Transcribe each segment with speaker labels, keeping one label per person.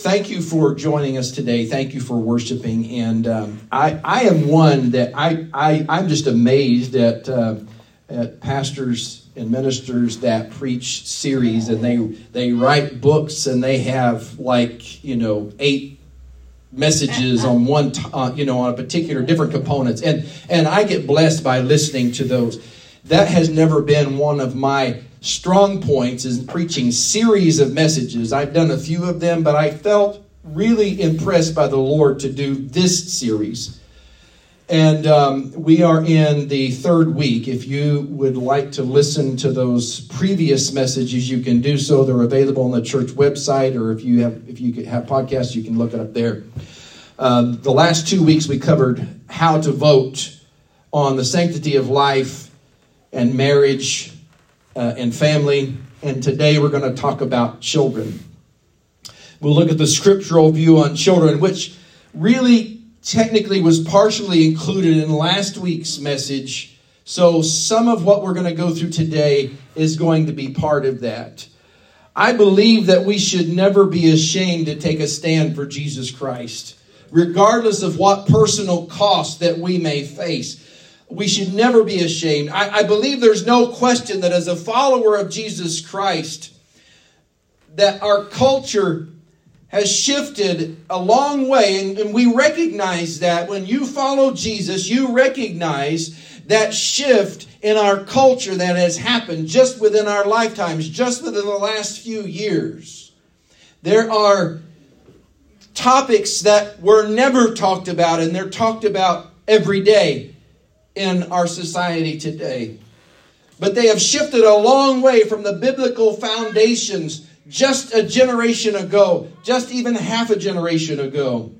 Speaker 1: thank you for joining us today. Thank you for worshiping. And um, I, I am one that I, I, I'm just amazed at, uh, at pastors and ministers that preach series and they, they write books and they have like, you know, eight messages on one, t- uh, you know, on a particular different components. And, and I get blessed by listening to those. That has never been one of my strong points is preaching series of messages. I've done a few of them, but I felt really impressed by the Lord to do this series. And um, we are in the third week. If you would like to listen to those previous messages, you can do so. They're available on the church website, or if you have if you have podcasts, you can look it up there. Um, the last two weeks we covered how to vote on the sanctity of life and marriage uh, and family. And today we're going to talk about children. We'll look at the scriptural view on children, which really technically was partially included in last week's message. So some of what we're going to go through today is going to be part of that. I believe that we should never be ashamed to take a stand for Jesus Christ, regardless of what personal cost that we may face we should never be ashamed. I, I, believe there's no question that as a follower of Jesus Christ, that our culture has shifted a long way, and, and we recognize that when you follow Jesus, you recognize that shift in our culture that has happened just within our lifetimes, just within the last few years. There are topics that were never talked about, and they're talked about every day in our society today. But they have shifted a long way from the biblical foundations just a generation ago, just even half a generation ago.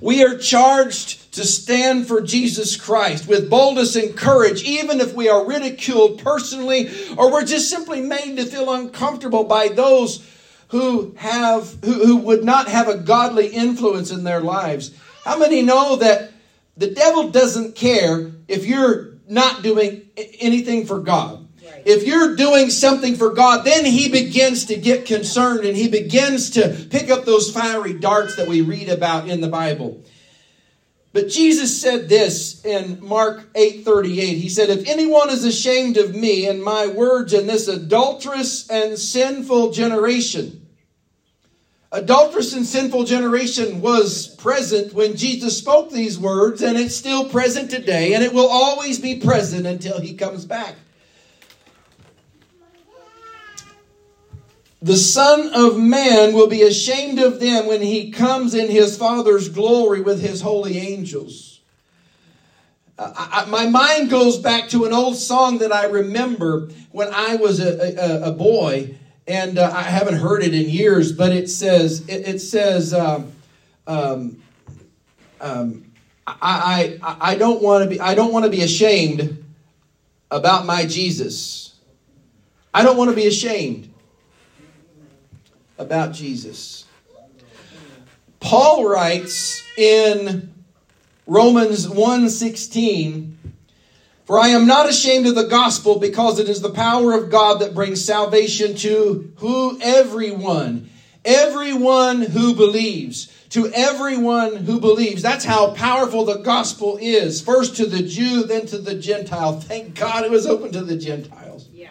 Speaker 1: We are charged to stand for Jesus Christ with boldness and courage, even if we are ridiculed personally or we're just simply made to feel uncomfortable by those who have who, who would not have a godly influence in their lives. How many know that the devil doesn't care if you're not doing anything for God. If you're doing something for God, then he begins to get concerned and he begins to pick up those fiery darts that we read about in the Bible. But Jesus said this in Mark 8:38. He said, "If anyone is ashamed of me and my words in this adulterous and sinful generation, adulterous and sinful generation was present when Jesus spoke these words, and it's still present today, and it will always be present until he comes back. The Son of Man will be ashamed of them when he comes in his Father's glory with his holy angels. I, I, my mind goes back to an old song that I remember when I was a, a, a boy and uh, I haven't heard it in years, but it says it, it says um, um, um, I, I I don't want to be I don't want to be ashamed about my Jesus. I don't want to be ashamed about Jesus. Paul writes in Romans 1:16 for I am not ashamed of the gospel because it is the power of God that brings salvation to who everyone, everyone who believes, to everyone who believes. That's how powerful the gospel is. First to the Jew, then to the Gentile. Thank God it was open to the Gentiles. Yeah.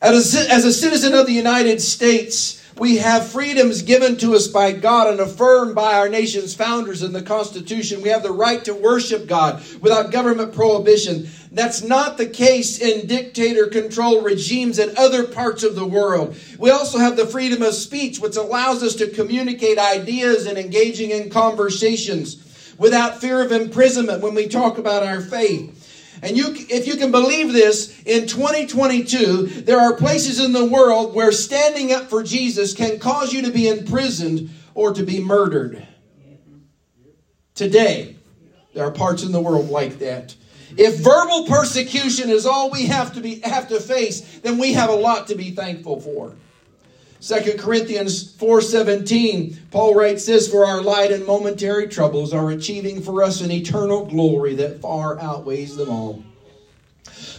Speaker 1: As a, as a citizen of the United States, we have freedoms given to us by God and affirmed by our nation's founders in the Constitution. We have the right to worship God without government prohibition. That's not the case in dictator controlled regimes in other parts of the world. We also have the freedom of speech, which allows us to communicate ideas and engaging in conversations without fear of imprisonment when we talk about our faith. And you, if you can believe this, in 2022, there are places in the world where standing up for Jesus can cause you to be imprisoned or to be murdered. Today, there are parts in the world like that. If verbal persecution is all we have to be have to face, then we have a lot to be thankful for. 2 Corinthians 4:17 Paul writes this for our light and momentary troubles are achieving for us an eternal glory that far outweighs them all.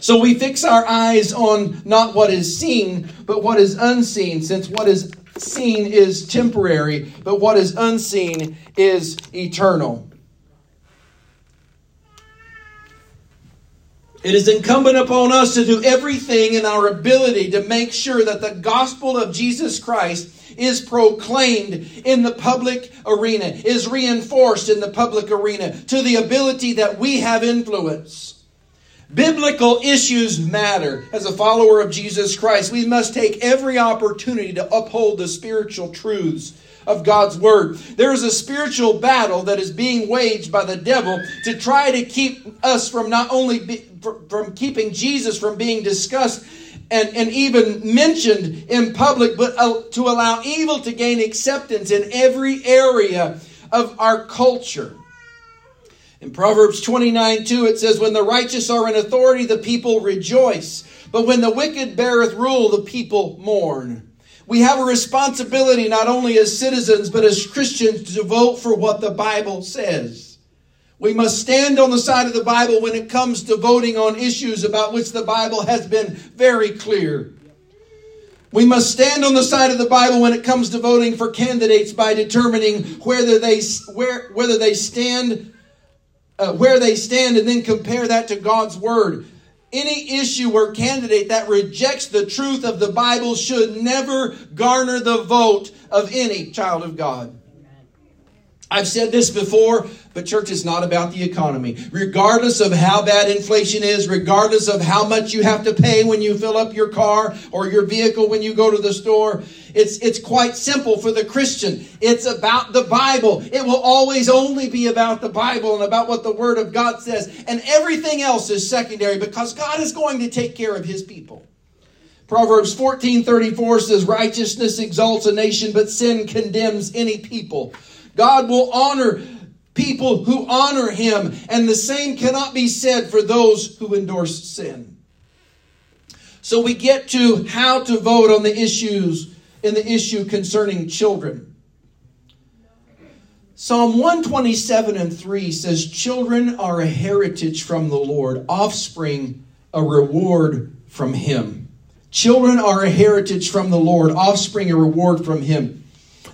Speaker 1: So we fix our eyes on not what is seen but what is unseen since what is seen is temporary, but what is unseen is eternal. It is incumbent upon us to do everything in our ability to make sure that the gospel of Jesus Christ is proclaimed in the public arena, is reinforced in the public arena to the ability that we have influence. Biblical issues matter. As a follower of Jesus Christ, we must take every opportunity to uphold the spiritual truths of God's Word. There is a spiritual battle that is being waged by the devil to try to keep us from not only be, from keeping Jesus from being discussed and, and even mentioned in public, but uh, to allow evil to gain acceptance in every area of our culture. In Proverbs 29 2, it says, When the righteous are in authority, the people rejoice. But when the wicked beareth rule, the people mourn. We have a responsibility not only as citizens, but as Christians to vote for what the Bible says. We must stand on the side of the Bible when it comes to voting on issues about which the Bible has been very clear. We must stand on the side of the Bible when it comes to voting for candidates by determining whether they, where, whether they stand uh, where they stand and then compare that to God's Word. Any issue or candidate that rejects the truth of the Bible should never garner the vote of any child of God. I've said this before, but church is not about the economy. Regardless of how bad inflation is, regardless of how much you have to pay when you fill up your car or your vehicle when you go to the store, it's, it's quite simple for the Christian. It's about the Bible. It will always only be about the Bible and about what the Word of God says. And everything else is secondary because God is going to take care of His people. Proverbs 14 34 says, Righteousness exalts a nation, but sin condemns any people. God will honor people who honor him, and the same cannot be said for those who endorse sin. So we get to how to vote on the issues in the issue concerning children. Psalm 127 and 3 says, Children are a heritage from the Lord, offspring a reward from him. Children are a heritage from the Lord, offspring a reward from him.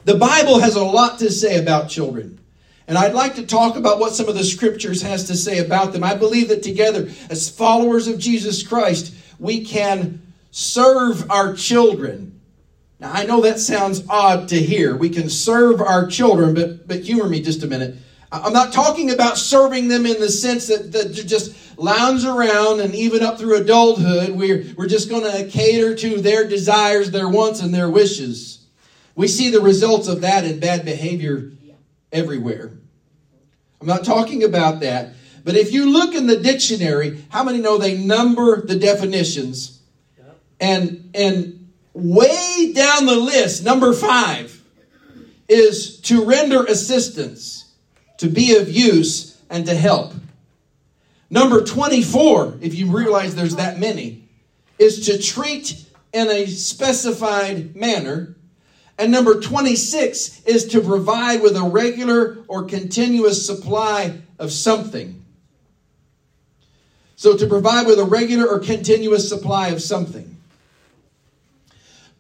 Speaker 1: The Bible has a lot to say about children. And I'd like to talk about what some of the scriptures has to say about them. I believe that together, as followers of Jesus Christ, we can serve our children. Now, I know that sounds odd to hear. We can serve our children, but, but humor me just a minute. I'm not talking about serving them in the sense that, that just lounge around and even up through adulthood, we're, we're just going to cater to their desires, their wants, and their wishes. We see the results of that in bad behavior everywhere. I'm not talking about that. But if you look in the dictionary, how many know they number the definitions? And and way down the list, number 5 is to render assistance, to be of use and to help. Number 24, if you realize there's that many, is to treat in a specified manner and number 26 is to provide with a regular or continuous supply of something. So to provide with a regular or continuous supply of something.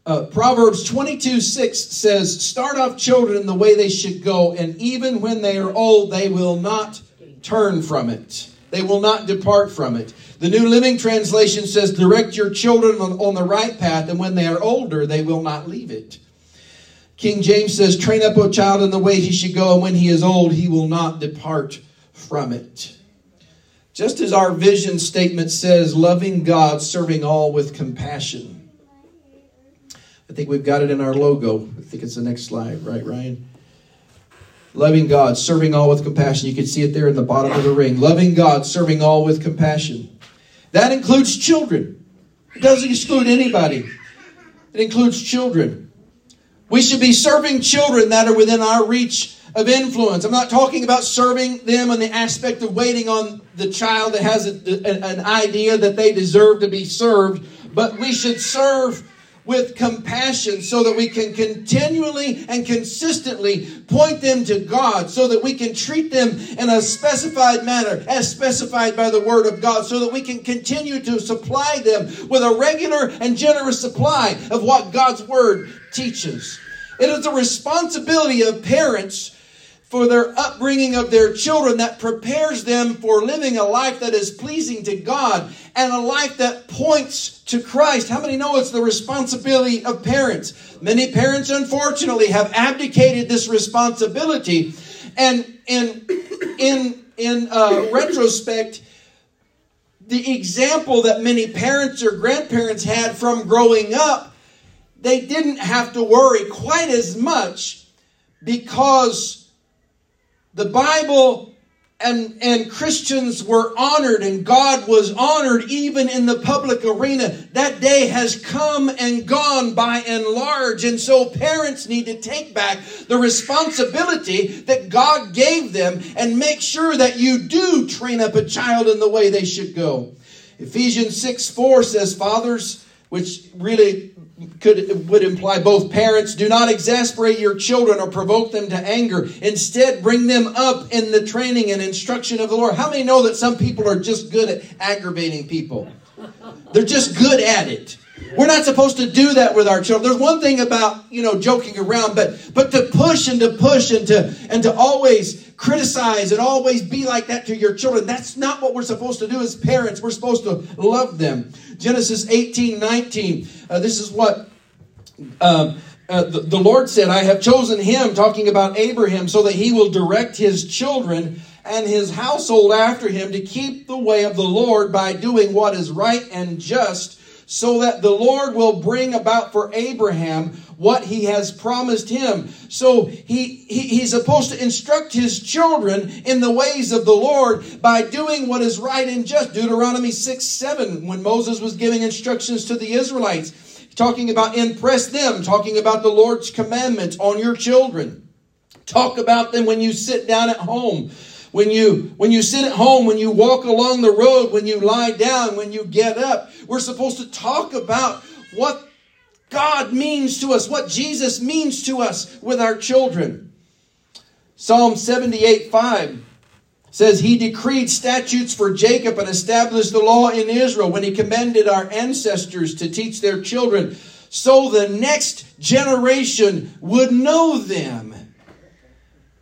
Speaker 1: Uh, Proverbs 22 6 says, Start off children the way they should go, and even when they are old, they will not turn from it. They will not depart from it. The New Living Translation says, Direct your children on, on the right path, and when they are older, they will not leave it. King James says, Train up a child in the way he should go, and when he is old, he will not depart from it. Just as our vision statement says, loving God, serving all with compassion. I think we've got it in our logo. I think it's the next slide, right, Ryan? Loving God, serving all with compassion. You can see it there in the bottom of the ring. Loving God, serving all with compassion. That includes children. It doesn't exclude anybody. It includes children. We should be serving children that are within our reach of influence. I'm not talking about serving them in the aspect of waiting on the child that has a, an idea that they deserve to be served, but we should serve with compassion so that we can continually and consistently point them to God, so that we can treat them in a specified manner, as specified by the Word of God, so that we can continue to supply them with a regular and generous supply of what God's Word teaches. It is the responsibility of parents for their upbringing of their children that prepares them for living a life that is pleasing to God and a life that points to Christ. How many know it's the responsibility of parents? Many parents, unfortunately, have abdicated this responsibility. And in, in, in uh, retrospect, the example that many parents or grandparents had from growing up, they didn't have to worry quite as much because the Bible and, and Christians were honored and God was honored even in the public arena. That day has come and gone by and large. And so parents need to take back the responsibility that God gave them and make sure that you do train up a child in the way they should go. Ephesians 6 4 says, Fathers, which really could would imply both parents do not exasperate your children or provoke them to anger. Instead bring them up in the training and instruction of the lord. How many know that some people are just good at aggravating people? They're just good at it we're not supposed to do that with our children. There's one thing about you know joking around but but to push and to push and to and to always criticize and always be like that to your children that's not what we're supposed to do as parents. We're supposed to love them. Genesis 18 19. Uh, this is what uh, uh, the, the Lord said, I have chosen him, talking about Abraham, so that he will direct his children and his household after him to keep the way of the Lord by doing what is right and just, so that the Lord will bring about for Abraham what he has promised him. So he, he, he's supposed to instruct his children in the ways of the Lord by doing what is right and just. Deuteronomy 6 7, when Moses was giving instructions to the Israelites, talking about impress them, talking about the Lord's commandments on your children. Talk about them when you sit down at home when you when you sit at home when you walk along the road when you lie down when you get up we're supposed to talk about what God means to us, what Jesus means to us with our children. Psalm 78 5 says, He decreed statutes for Jacob and established the law in Israel when He commended our ancestors to teach their children so the next generation would know them.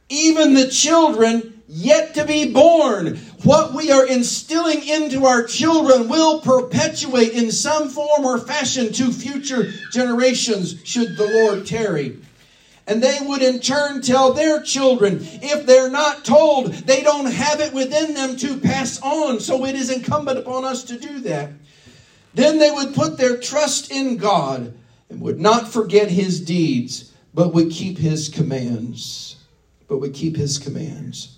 Speaker 1: Even the children yet to be born. What we are instilling into our children will perpetuate in some form or fashion to future generations, should the Lord tarry. And they would in turn tell their children. If they're not told, they don't have it within them to pass on. So it is incumbent upon us to do that. Then they would put their trust in God and would not forget his deeds, but would keep his commands. But would keep his commands.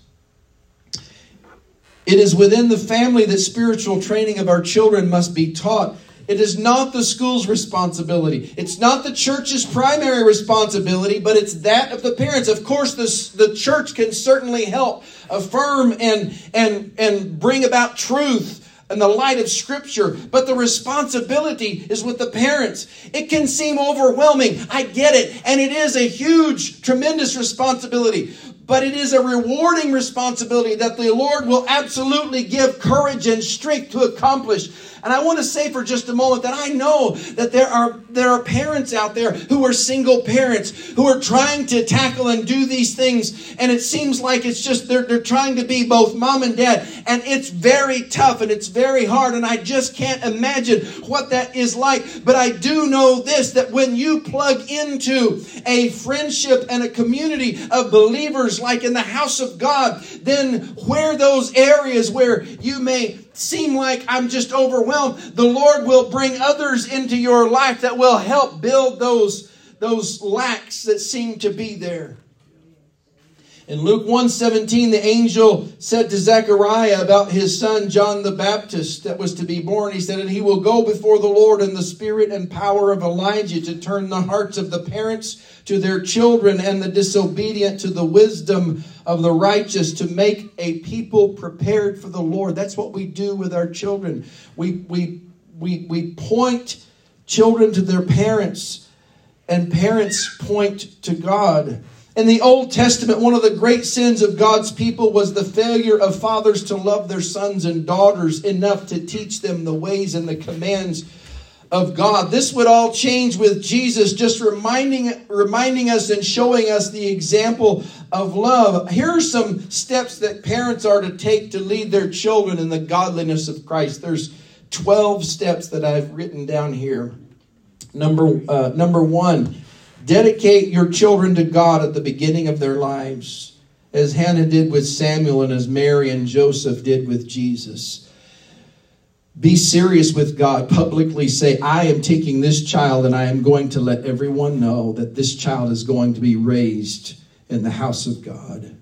Speaker 1: It is within the family that spiritual training of our children must be taught. It is not the school's responsibility. It's not the church's primary responsibility, but it's that of the parents. Of course, the, the church can certainly help affirm and, and, and bring about truth and the light of Scripture, but the responsibility is with the parents. It can seem overwhelming. I get it. And it is a huge, tremendous responsibility but it is a rewarding responsibility that the Lord will absolutely give courage and strength to accomplish. And I want to say for just a moment that I know that there are there are parents out there who are single parents who are trying to tackle and do these things and it seems like it's just they're they're trying to be both mom and dad and it's very tough and it's very hard and I just can't imagine what that is like. But I do know this that when you plug into a friendship and a community of believers like in the house of God, then where those areas where you may seem like I'm just overwhelmed, the Lord will bring others into your life that will help build those, those lacks that seem to be there. In Luke 1:17 the angel said to Zechariah about his son John the Baptist that was to be born. He said and he will go before the Lord in the spirit and power of Elijah to turn the hearts of the parents to their children and the disobedient to the wisdom of the righteous to make a people prepared for the Lord. That's what we do with our children. We we we we point children to their parents and parents point to God in the Old Testament, one of the great sins of God's people was the failure of fathers to love their sons and daughters enough to teach them the ways and the commands of God. This would all change with Jesus just reminding, reminding us and showing us the example of love. Here are some steps that parents are to take to lead their children in the godliness of Christ. There's 12 steps that I've written down here. Number, uh, number one, dedicate your children to God at the beginning of their lives, as Hannah did with Samuel and as Mary and Joseph did with Jesus. Be serious with God. Publicly say, I am taking this child and I am going to let everyone know that this child is going to be raised in the house of God.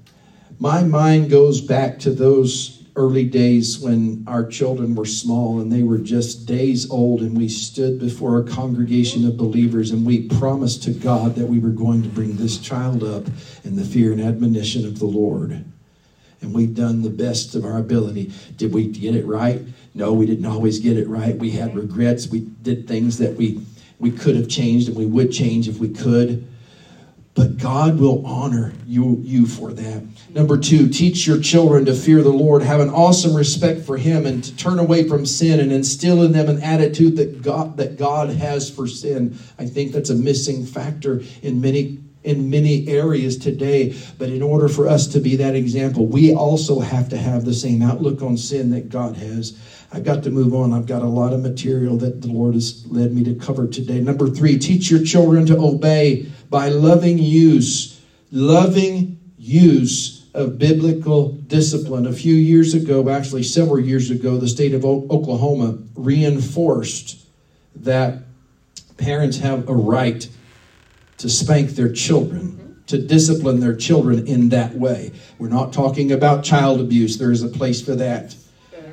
Speaker 1: My mind goes back to those early days when our children were small and they were just days old, and we stood before a congregation of believers and we promised to God that we were going to bring this child up in the fear and admonition of the Lord. And we've done the best of our ability. Did we get it right? No, we didn't always get it right. We had regrets. We did things that we, we could have changed and we would change if we could. But God will honor you, you for that. Number two, teach your children to fear the Lord, have an awesome respect for Him, and to turn away from sin and instill in them an attitude that God, that God has for sin. I think that's a missing factor in many in many areas today. But in order for us to be that example, we also have to have the same outlook on sin that God has. I've got to move on. I've got a lot of material that the Lord has led me to cover today. Number three, teach your children to obey by loving use, loving use of biblical discipline. A few years ago, actually several years ago, the state of Oklahoma reinforced that parents have a right to spank their children, to discipline their children in that way. We're not talking about child abuse, there is a place for that.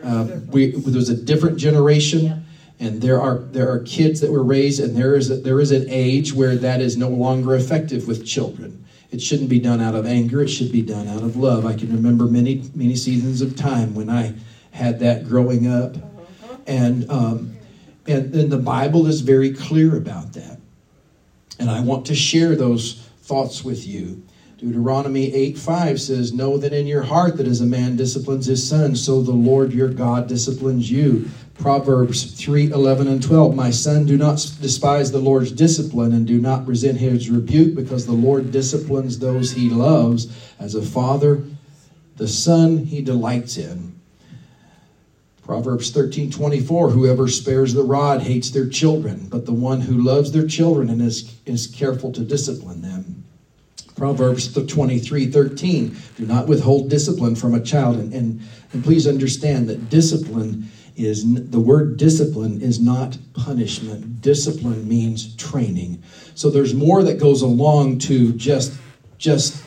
Speaker 1: Uh, we, there was a different generation. And there are there are kids that were raised, and there is a, there is an age where that is no longer effective with children. It shouldn't be done out of anger. It should be done out of love. I can remember many many seasons of time when I had that growing up, and um, and then the Bible is very clear about that. And I want to share those thoughts with you. Deuteronomy 8 5 says, Know that in your heart that as a man disciplines his son, so the Lord your God disciplines you. Proverbs 3 11 and 12. My son, do not despise the Lord's discipline and do not resent his rebuke, because the Lord disciplines those he loves. As a father, the son he delights in. Proverbs 13 24. Whoever spares the rod hates their children, but the one who loves their children and is, is careful to discipline them. Proverbs 23 13. Do not withhold discipline from a child. And, and, and please understand that discipline is the word discipline is not punishment. Discipline means training. So there's more that goes along to just just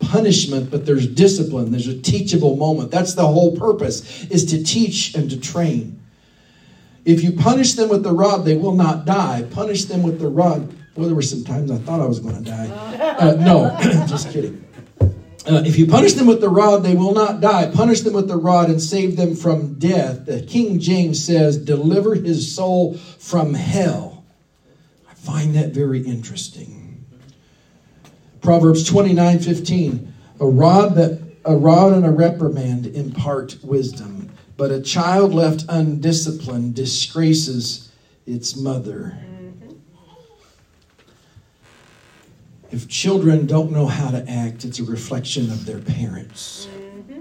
Speaker 1: punishment, but there's discipline. There's a teachable moment. That's the whole purpose is to teach and to train. If you punish them with the rod, they will not die. Punish them with the rod well, there were some times I thought I was going to die. Uh, no, just kidding. Uh, if you punish them with the rod, they will not die. Punish them with the rod and save them from death. The King James says, deliver his soul from hell. I find that very interesting. Proverbs 29 15. A rod that a rod and a reprimand impart wisdom, but a child left undisciplined disgraces its mother. If children don't know how to act, it's a reflection of their parents. Mm-hmm.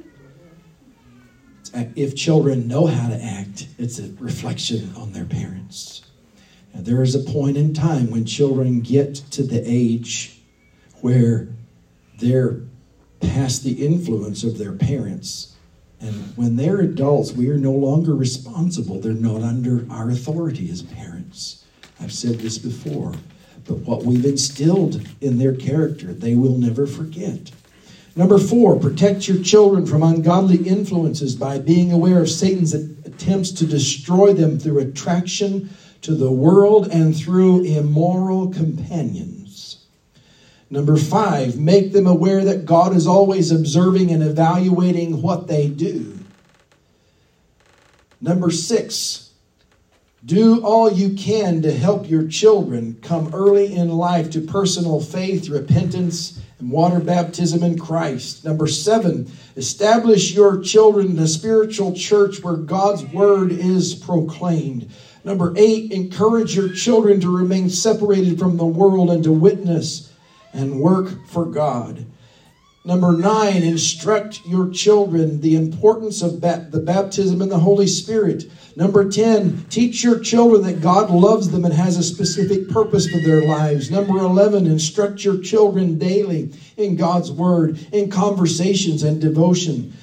Speaker 1: If children know how to act, it's a reflection on their parents. Now, there is a point in time when children get to the age where they're past the influence of their parents. And when they're adults, we are no longer responsible. They're not under our authority as parents. I've said this before. But what we've instilled in their character, they will never forget. Number four, protect your children from ungodly influences by being aware of Satan's attempts to destroy them through attraction to the world and through immoral companions. Number five, make them aware that God is always observing and evaluating what they do. Number six, do all you can to help your children come early in life to personal faith, repentance, and water baptism in Christ. Number seven, establish your children in a spiritual church where God's word is proclaimed. Number eight, encourage your children to remain separated from the world and to witness and work for God. Number nine, instruct your children the importance of the baptism in the Holy Spirit. Number 10, teach your children that God loves them and has a specific purpose for their lives. Number 11, instruct your children daily in God's Word, in conversations and devotion.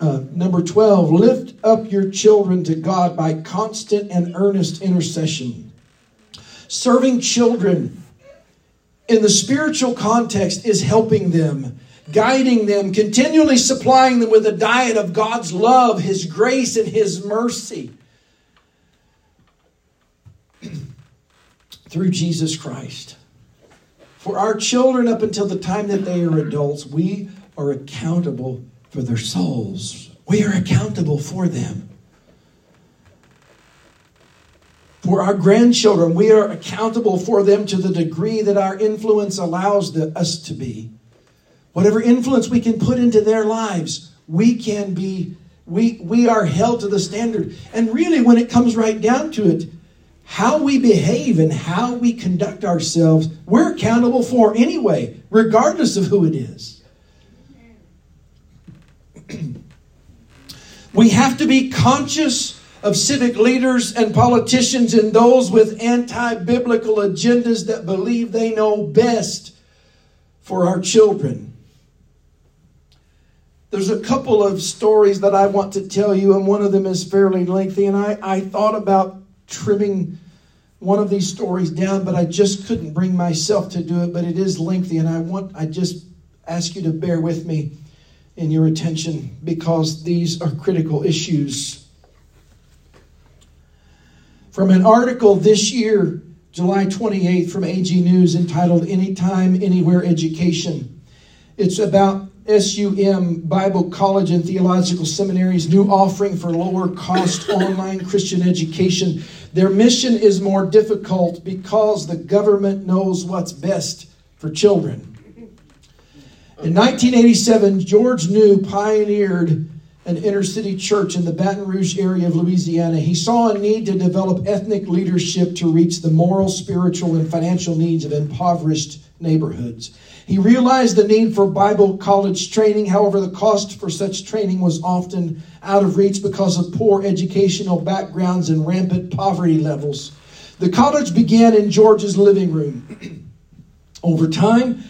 Speaker 1: Uh, number 12, lift up your children to God by constant and earnest intercession. Serving children in the spiritual context is helping them guiding them, continually supplying them with a diet of God's love, His grace, and His mercy through Jesus Christ. For our children, up until the time that they are adults, we are accountable for their souls. We are accountable for them. For our grandchildren, we are accountable for them to the degree that our influence allows the, us to be. Whatever influence we can put into their lives, we can be, we, we are held to the standard. And really, when it comes right down to it, how we behave and how we conduct ourselves, we're accountable for anyway, regardless of who it is. we have to be conscious of civic leaders and politicians and those with anti biblical agendas that believe they know best for our children. There's a couple of stories that I want to tell you, and one of them is fairly lengthy. And I, I thought about trimming one of these stories down, but I just couldn't bring myself to do it. But it is lengthy, and I want I just ask you to bear with me in your attention because these are critical issues. From an article this year, July 28th, from AG News entitled Anytime, Anywhere Education. It's about SUM Bible College and Theological Seminary's new offering for lower cost online Christian education. Their mission is more difficult because the government knows what's best for children. In 1987, George New pioneered an inner city church in the Baton Rouge area of Louisiana. He saw a need to develop ethnic leadership to reach the moral, spiritual, and financial needs of impoverished neighborhoods. He realized the need for Bible college training. However, the cost for such training was often out of reach because of poor educational backgrounds and rampant poverty levels. The college began in George's living room. Over time,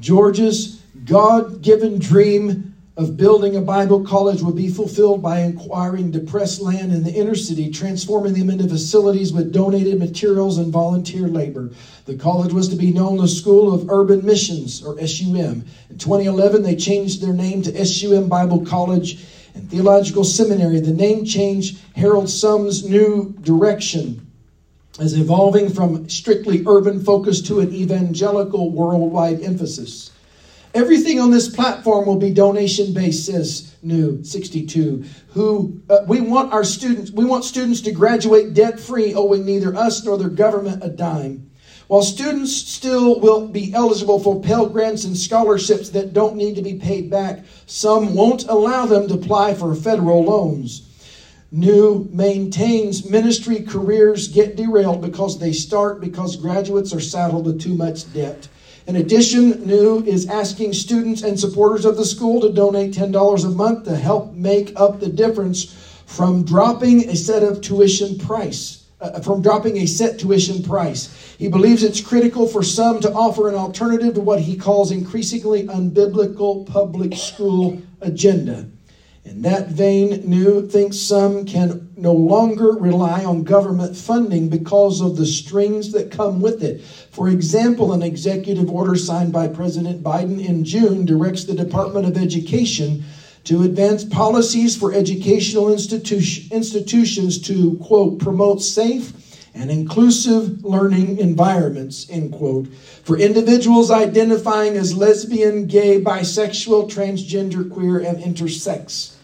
Speaker 1: George's God given dream of building a Bible college would be fulfilled by acquiring depressed land in the inner city, transforming them into facilities with donated materials and volunteer labor. The college was to be known as School of Urban Missions, or SUM. In 2011, they changed their name to SUM Bible College and Theological Seminary. The name change heralds SUM's new direction as evolving from strictly urban focus to an evangelical worldwide emphasis. Everything on this platform will be donation based, says New 62. Who uh, we want our students, we want students to graduate debt free, owing neither us nor their government a dime. While students still will be eligible for Pell Grants and scholarships that don't need to be paid back, SUM won't allow them to apply for federal loans. New maintains ministry careers get derailed because they start because graduates are saddled with too much debt. In addition, New is asking students and supporters of the school to donate $10 a month to help make up the difference from dropping a set of tuition price. Uh, from dropping a set tuition price. He believes it's critical for SUM to offer an alternative to what he calls increasingly unbiblical public school agenda. In that vein, New thinks SUM can no longer rely on government funding because of the strings that come with it. For example, an executive order signed by President Biden in June directs the Department of Education to advance policies for educational institution, institutions to, quote, promote safe and inclusive learning environments, end quote, for individuals identifying as lesbian, gay, bisexual, transgender, queer, and intersex.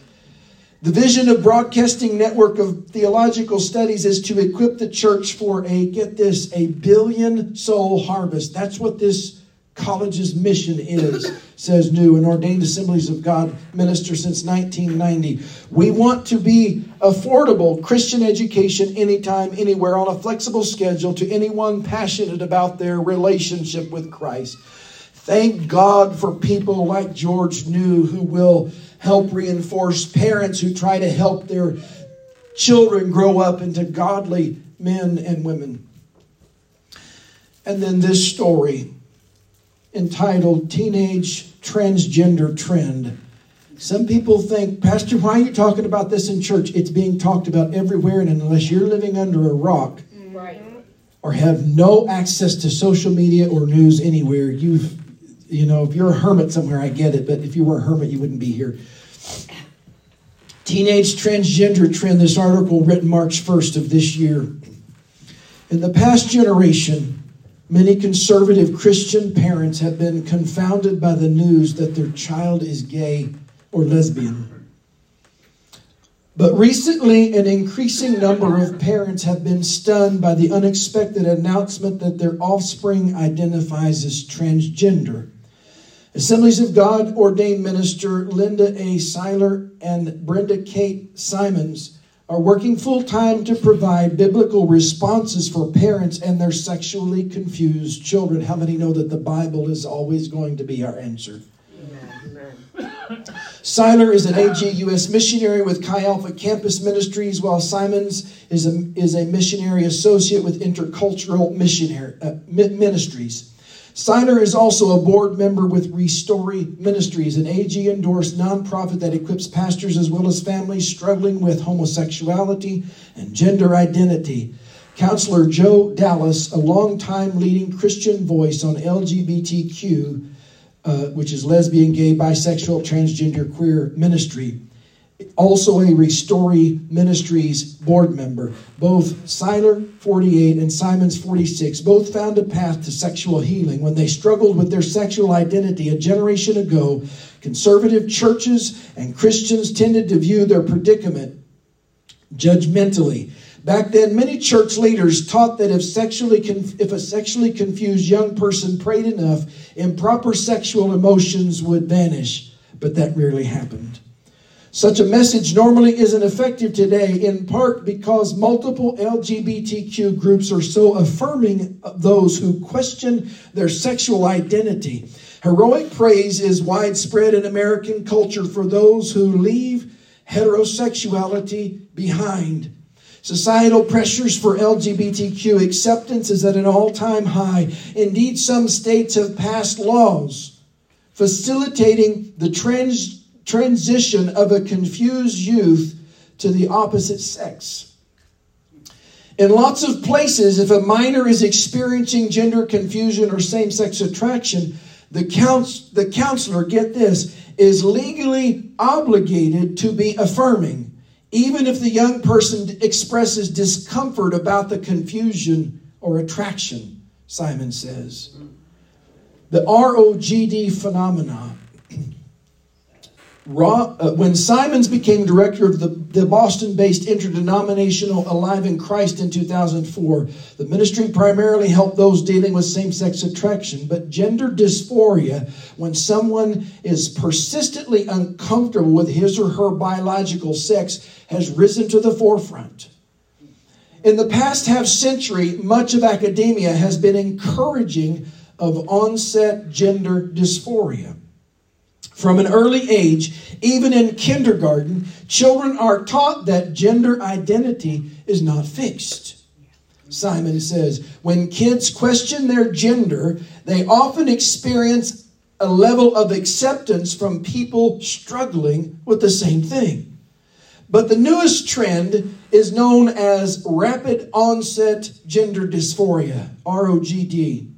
Speaker 1: The vision of Broadcasting Network of Theological Studies is to equip the church for a, get this, a billion soul harvest. That's what this college's mission is, says New, and ordained Assemblies of God minister since 1990. We want to be affordable Christian education anytime, anywhere, on a flexible schedule to anyone passionate about their relationship with Christ. Thank God for people like George New who will help reinforce parents who try to help their children grow up into godly men and women. And then this story entitled Teenage Transgender Trend. Some people think, Pastor, why are you talking about this in church? It's being talked about everywhere, and unless you're living under a rock right. or have no access to social media or news anywhere, you've, you know, if you're a hermit somewhere, I get it, but if you were a hermit, you wouldn't be here. Teenage transgender trend, this article written March 1st of this year. In the past generation, Many conservative Christian parents have been confounded by the news that their child is gay or lesbian. But recently, an increasing number of parents have been stunned by the unexpected announcement that their offspring identifies as transgender. Assemblies of God ordained minister Linda A. Seiler and Brenda Kate Simons are working full time to provide biblical responses for parents and their sexually confused children. How many know that the Bible is always going to be our answer? Seiler is an AGUS missionary with Chi Alpha Campus Ministries, while Simons is a, is a missionary associate with Intercultural Missionary uh, Ministries. Seiler is also a board member with Restory Ministries, an AG endorsed nonprofit that equips pastors as well as families struggling with homosexuality and gender identity. Counselor Joe Dallas, a longtime leading Christian voice on LGBTQ, uh, which is lesbian, gay, bisexual, transgender, queer ministry, also a Restory Ministries board member. Both Seiler, 48, and Simons, 46, both found a path to sexual healing when they struggled with their sexual identity a generation ago. Conservative churches and Christians tended to view their predicament judgmentally. Back then, many church leaders taught that if, sexually if a sexually confused young person prayed enough, improper sexual emotions would vanish. But that rarely happened. Such a message normally isn't effective today, in part because multiple LGBTQ groups are so affirming those who question their sexual identity. Heroic praise is widespread in American culture for those who leave heterosexuality behind. Societal pressures for LGBTQ acceptance is at an all time high. Indeed, some states have passed laws facilitating the trans transition of a confused youth to the opposite sex. In lots of places, if a minor is experiencing gender confusion or same sex attraction, the, couns- the counselor, get this, is legally obligated to be affirming, even if the young person expresses discomfort about the confusion or attraction, Simons says. The ROGD phenomena Uh, when Simons became director of the, the Boston based interdenominational Alive in Christ in 2004, the ministry primarily helped those dealing with same sex attraction. But gender dysphoria, when someone is persistently uncomfortable with his or her biological sex, has risen to the forefront. In the past half century, much of academia has been encouraging of onset gender dysphoria. From an early age, even in kindergarten, children are taught that gender identity is not fixed. Simons says, when kids question their gender, they often experience a level of acceptance from people struggling with the same thing. But the newest trend is known as rapid onset gender dysphoria, ROGD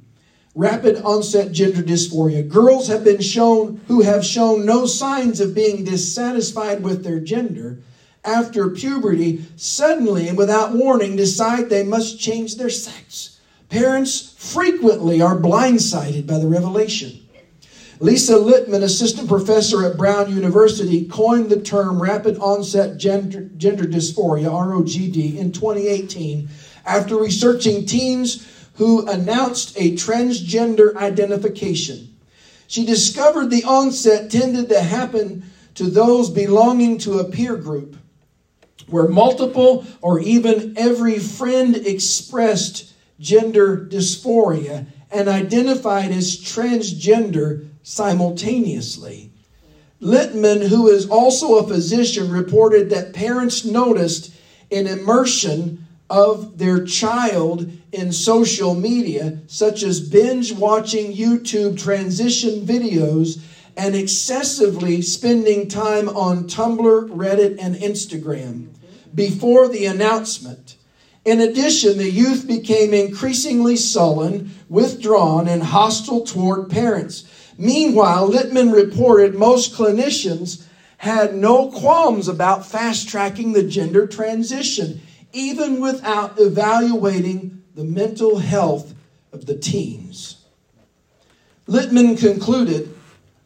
Speaker 1: rapid onset gender dysphoria. Girls have been shown who have shown no signs of being dissatisfied with their gender after puberty suddenly and without warning decide they must change their sex. Parents frequently are blindsided by the revelation. Lisa Littman, assistant professor at Brown University, coined the term rapid onset gender, gender dysphoria, ROGD, in 2018 after researching teens who announced a transgender identification. She discovered the onset tended to happen to those belonging to a peer group where multiple or even every friend expressed gender dysphoria and identified as transgender simultaneously. Littman, who is also a physician, reported that parents noticed an immersion of their child in social media, such as binge watching YouTube transition videos and excessively spending time on Tumblr, Reddit, and Instagram before the announcement. In addition, the youth became increasingly sullen, withdrawn, and hostile toward parents. Meanwhile, Littman reported most clinicians had no qualms about fast tracking the gender transition, even without evaluating the mental health of the teens. Littman concluded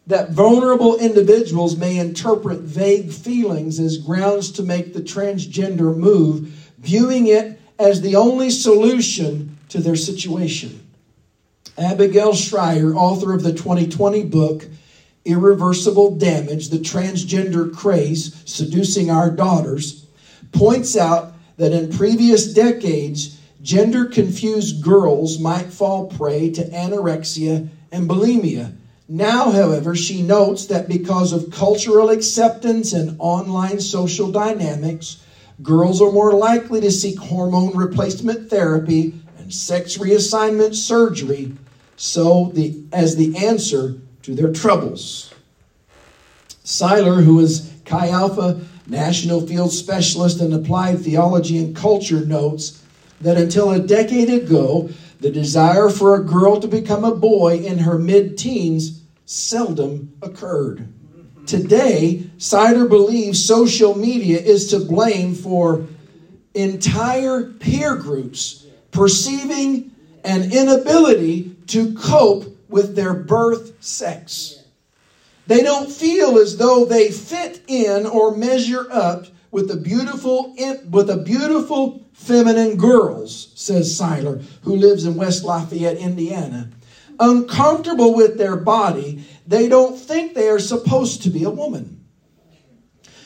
Speaker 1: that vulnerable individuals may interpret vague feelings as grounds to make the transgender move, viewing it as the only solution to their situation. Abigail Shrier, author of the 2020 book Irreversible Damage The Transgender Craze Seducing Our Daughters, points out that in previous decades, gender confused girls might fall prey to anorexia and bulimia. Now, however, she notes that because of cultural acceptance and online social dynamics, girls are more likely to seek hormone replacement therapy and sex reassignment surgery so the, as the answer to their troubles. Seiler, who is Chi Alpha National Field Specialist in Applied Theology and Culture, notes that until a decade ago, the desire for a girl to become a boy in her mid teens seldom occurred. Today, Seiler believes social media is to blame for entire peer groups perceiving an inability to cope with their birth sex. They don't feel as though they fit in or measure up with the beautiful with the beautiful feminine girls, says Seiler, who lives in West Lafayette, Indiana. Uncomfortable with their body, they don't think they are supposed to be a woman.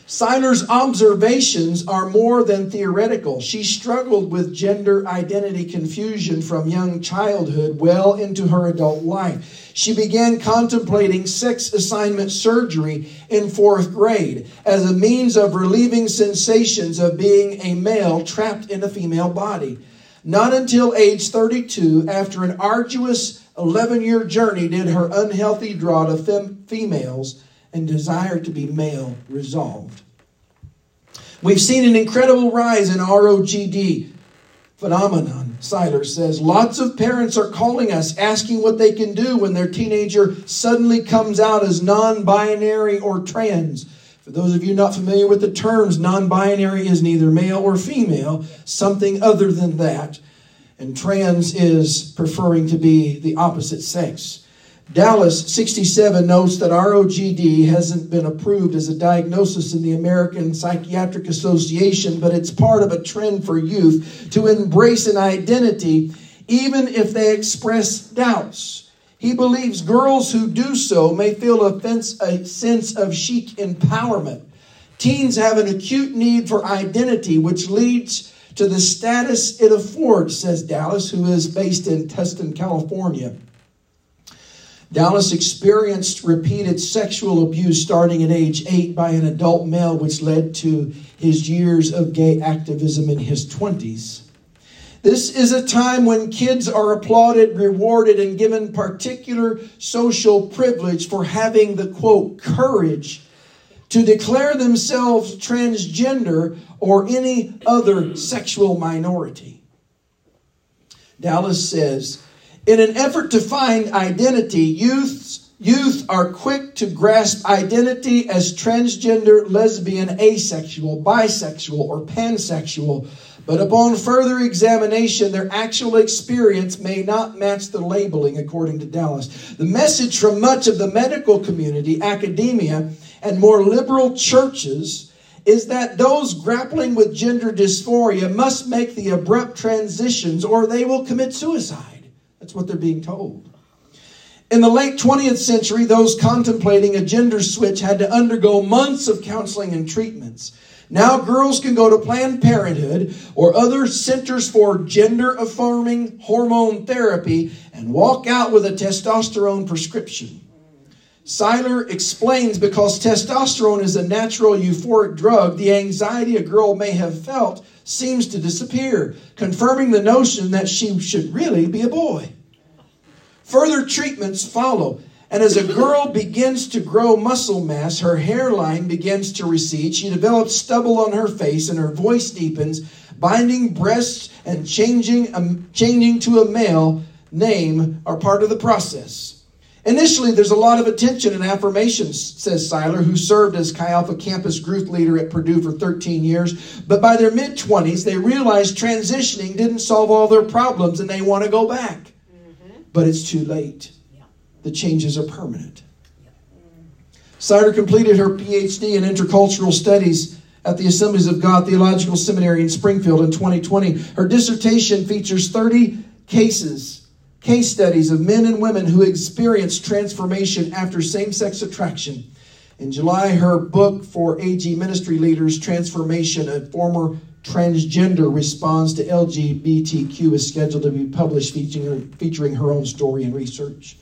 Speaker 1: Seiler's observations are more than theoretical. She struggled with gender identity confusion from young childhood well into her adult life. She began contemplating sex assignment surgery in fourth grade as a means of relieving sensations of being a male trapped in a female body. Not until age 32, after an arduous 11 year journey, did her unhealthy draw to fem- females and desire to be male resolved. We've seen an incredible rise in ROGD phenomenon. Seiler says lots of parents are calling us asking what they can do when their teenager suddenly comes out as non binary or trans. For those of you not familiar with the terms, non binary is neither male or female, something other than that. And trans is preferring to be the opposite sex. Dallas 67 notes that ROGD hasn't been approved as a diagnosis in the American Psychiatric Association, but it's part of a trend for youth to embrace an identity even if they express doubts. He believes girls who do so may feel a, a sense of chic empowerment. Teens have an acute need for identity, which leads to the status it affords, says Dallas, who is based in Tustin, California. Dallas experienced repeated sexual abuse starting at age eight by an adult male, which led to his years of gay activism in his 20s. This is a time when kids are applauded, rewarded, and given particular social privilege for having the quote, courage to declare themselves transgender or any other sexual minority. Dallas says, in an effort to find identity, youths, youth are quick to grasp identity as transgender, lesbian, asexual, bisexual, or pansexual. But upon further examination, their actual experience may not match the labeling, according to Dallas. The message from much of the medical community, academia, and more liberal churches is that those grappling with gender dysphoria must make the abrupt transitions or they will commit suicide. That's what they're being told. In the late 20th century, those contemplating a gender switch had to undergo months of counseling and treatments. Now girls can go to Planned Parenthood or other centers for gender affirming hormone therapy and walk out with a testosterone prescription. Seiler explains because testosterone is a natural euphoric drug, the anxiety a girl may have felt seems to disappear, confirming the notion that she should really be a boy. Further treatments follow. And as a girl begins to grow muscle mass, her hairline begins to recede. She develops stubble on her face and her voice deepens. Binding breasts and changing, um, changing to a male name are part of the process. Initially, there's a lot of attention and affirmations, says Seiler, who served as Chi Alpha campus group leader at Purdue for 13 years. But by their mid 20s, they realized transitioning didn't solve all their problems and they want to go back. But it's too late. The changes are permanent. Seiler completed her PhD in intercultural studies at the Assemblies of God Theological Seminary in Springfield in 2020. Her dissertation features 30 cases case studies of men and women who experienced transformation after same sex attraction. In July, her book for AG ministry leaders, Transformation, a former transgender responds to LGBTQ, is scheduled to be published featuring, featuring her own story and research.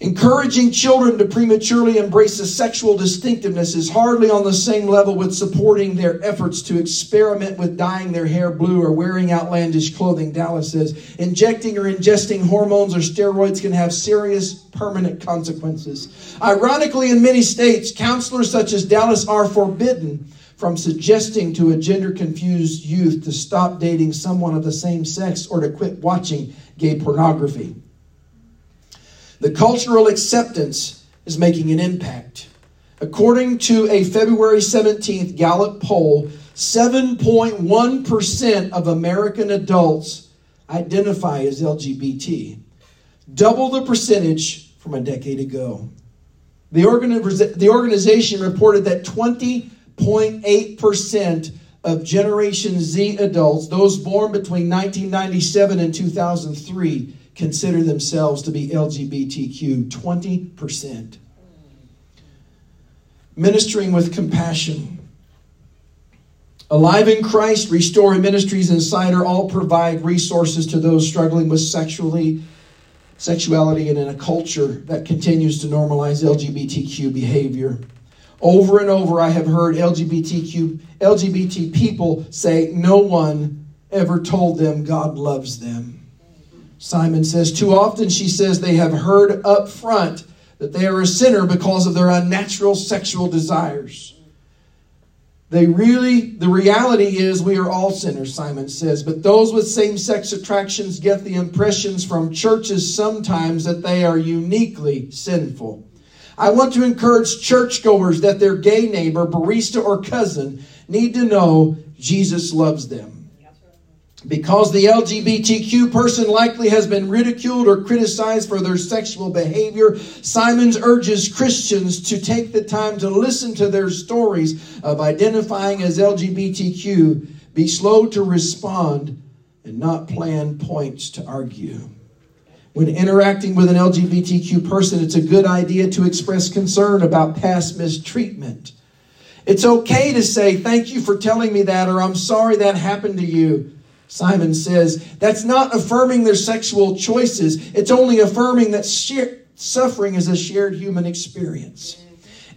Speaker 1: Encouraging children to prematurely embrace a sexual distinctiveness is hardly on the same level with supporting their efforts to experiment with dyeing their hair blue or wearing outlandish clothing, Dallas says. Injecting or ingesting hormones or steroids can have serious permanent consequences. Ironically, in many states, counselors such as Dallas are forbidden from suggesting to a gender confused youth to stop dating someone of the same sex or to quit watching gay pornography. The cultural acceptance is making an impact. According to a February 17th Gallup poll, 7.1% of American adults identify as LGBT, double the percentage from a decade ago. The, organization reported that 20.8% of Generation Z adults, those born between 1997 and 2003, consider themselves to be LGBTQ 20%. Ministering with compassion. Alive in Christ, Restoring Ministries, and Cider all provide resources to those struggling with sexually, sexuality and in a culture that continues to normalize LGBTQ behavior. Over and over, I have heard LGBTQ, LGBT people say no one ever told them God loves them. Simons says, Too often, she says, they have heard up front that they are a sinner because of their unnatural sexual desires. They really, the reality is we are all sinners, Simons says, but those with same sex attractions get the impressions from churches sometimes that they are uniquely sinful. I want to encourage churchgoers that their gay neighbor, barista, or cousin need to know Jesus loves them. Because the LGBTQ person likely has been ridiculed or criticized for their sexual behavior, Simons urges Christians to take the time to listen to their stories of identifying as LGBTQ, be slow to respond, and not plan points to argue. When interacting with an LGBTQ person, it's a good idea to express concern about past mistreatment. It's okay to say, Thank you for telling me that, or I'm sorry that happened to you. Simons says that's not affirming their sexual choices, it's only affirming that suffering is a shared human experience.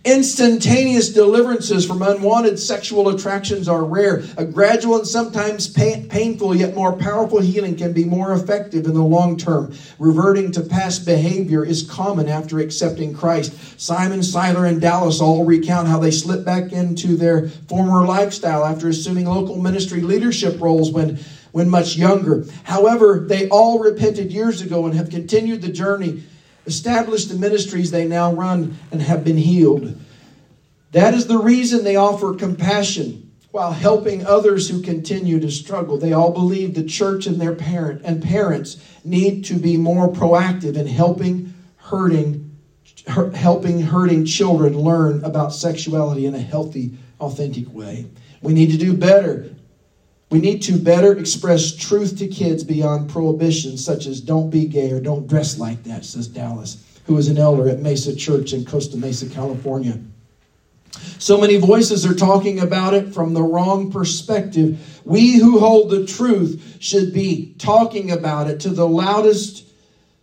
Speaker 1: Instantaneous deliverances from unwanted sexual attractions are rare. A gradual and sometimes pain, painful yet more powerful healing can be more effective in the long term. Reverting to past behavior is common after accepting Christ. Simons, Seiler, and Dallas all recount how they slipped back into their former lifestyle after assuming local ministry leadership roles when when much younger. However, they all repented years ago and have continued the journey, established the ministries they now run, and have been healed. That is the reason they offer compassion while helping others who continue to struggle. They all believe the church and their parent and parents need to be more proactive in helping hurting helping hurting children learn about sexuality in a healthy, authentic way. We need to do better We need to better express truth to kids beyond prohibitions, such as don't be gay or don't dress like that, says Dallas, who is an elder at Mesa Church in Costa Mesa, California. So many voices are talking about it from the wrong perspective. We who hold the truth should be talking about it to the loudest